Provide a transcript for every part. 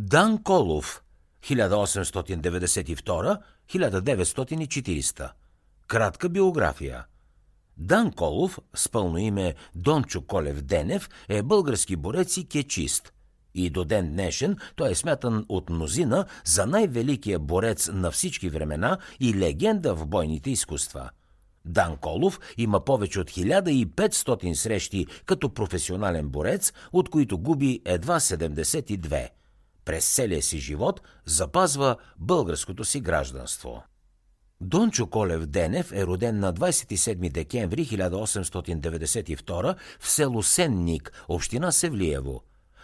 Дан Колов 1892-1940 Кратка биография Дан Колов, с пълно име Дончо Колев Денев, е български борец и кечист. И до ден днешен той е смятан от мнозина за най-великия борец на всички времена и легенда в бойните изкуства. Дан Колов има повече от 1500 срещи като професионален борец, от които губи едва 72 през целия си живот запазва българското си гражданство. Дончо Колев Денев е роден на 27 декември 1892 в село Сенник, община Севлиево.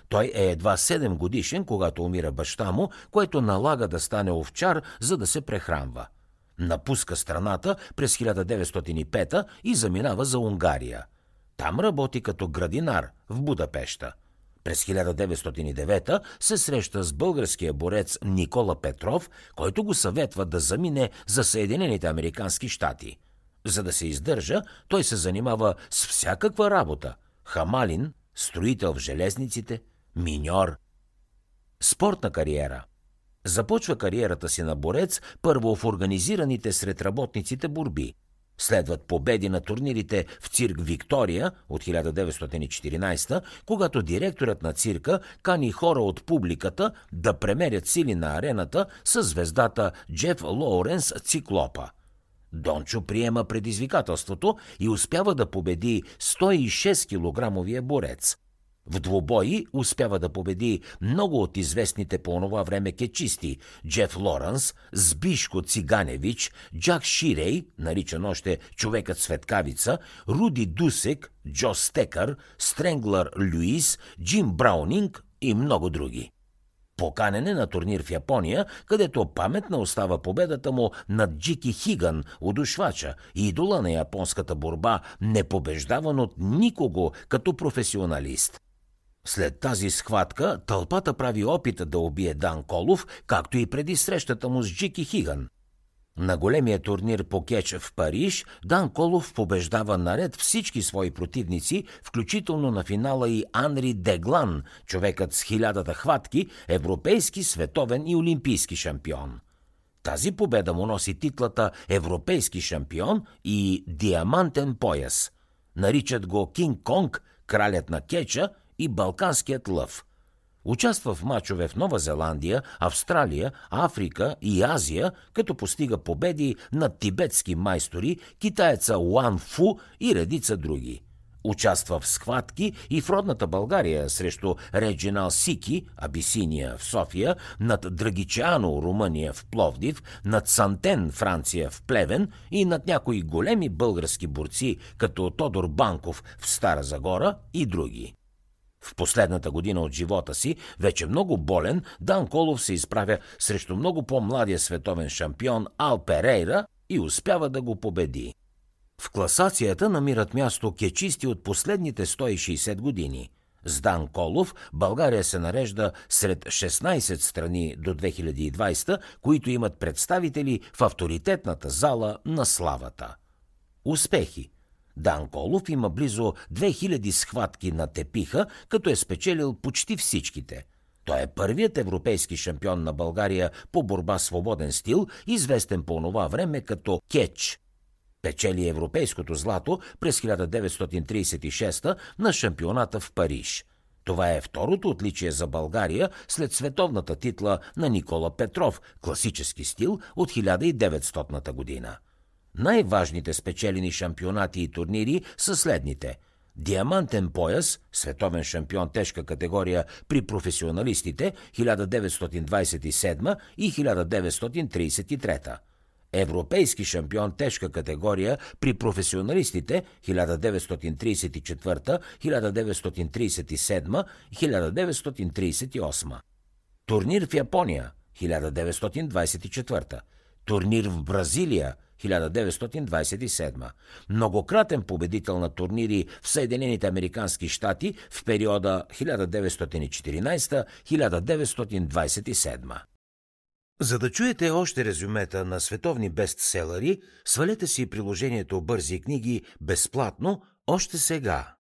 Той е едва 7 годишен, когато умира баща му, което налага да стане овчар, за да се прехранва. Напуска страната през 1905 и заминава за Унгария. Там работи като градинар в Будапешта – през 1909 се среща с българския борец Никола Петров, който го съветва да замине за Съединените Американски щати. За да се издържа, той се занимава с всякаква работа. Хамалин, строител в железниците, миньор. Спортна кариера – Започва кариерата си на борец първо в организираните сред работниците борби. Следват победи на турнирите в цирк Виктория от 1914, когато директорът на цирка кани хора от публиката да премерят сили на арената с звездата Джеф Лоуренс Циклопа. Дончо приема предизвикателството и успява да победи 106 килограмовия борец. В двубои успява да победи много от известните по онова време кечисти Джеф Лоренс, Збишко Циганевич, Джак Ширей, наричан още човекът светкавица, Руди Дусек, Джо Стекър, Стренглър Люис, Джим Браунинг и много други. Поканене на турнир в Япония, където паметна остава победата му над Джики Хиган, удушвача, идола на японската борба, непобеждаван от никого като професионалист. След тази схватка тълпата прави опита да убие Дан Колов, както и преди срещата му с Джики Хиган. На големия турнир по кетч в Париж Дан Колов побеждава наред всички свои противници, включително на финала и Анри Деглан, човекът с хилядата хватки, европейски, световен и олимпийски шампион. Тази победа му носи титлата Европейски шампион и Диамантен пояс. Наричат го Кинг Конг, кралят на кеча – и Балканският лъв. Участва в мачове в Нова Зеландия, Австралия, Африка и Азия, като постига победи над тибетски майстори, китаеца Уан Фу и редица други. Участва в схватки и в родната България срещу Реджинал Сики, Абисиния в София, над Драгичано, Румъния в Пловдив, над Сантен, Франция в Плевен и над някои големи български борци, като Тодор Банков в Стара Загора и други. В последната година от живота си, вече много болен, Дан Колов се изправя срещу много по-младия световен шампион Ал Перейра и успява да го победи. В класацията намират място кечисти от последните 160 години. С Дан Колов България се нарежда сред 16 страни до 2020, които имат представители в авторитетната зала на славата. Успехи Дан Колов има близо 2000 схватки на тепиха, като е спечелил почти всичките. Той е първият европейски шампион на България по борба свободен стил, известен по това време като кетч. Печели европейското злато през 1936 на шампионата в Париж. Това е второто отличие за България след световната титла на Никола Петров, класически стил от 1900 година. Най-важните спечелени шампионати и турнири са следните – Диамантен пояс, световен шампион тежка категория при професионалистите 1927 и 1933. Европейски шампион тежка категория при професионалистите 1934, 1937 и 1938. Турнир в Япония 1924. Турнир в Бразилия 1927. Многократен победител на турнири в Съединените Американски щати в периода 1914-1927. За да чуете още резюмета на световни бестселери, свалете си приложението Бързи книги безплатно още сега.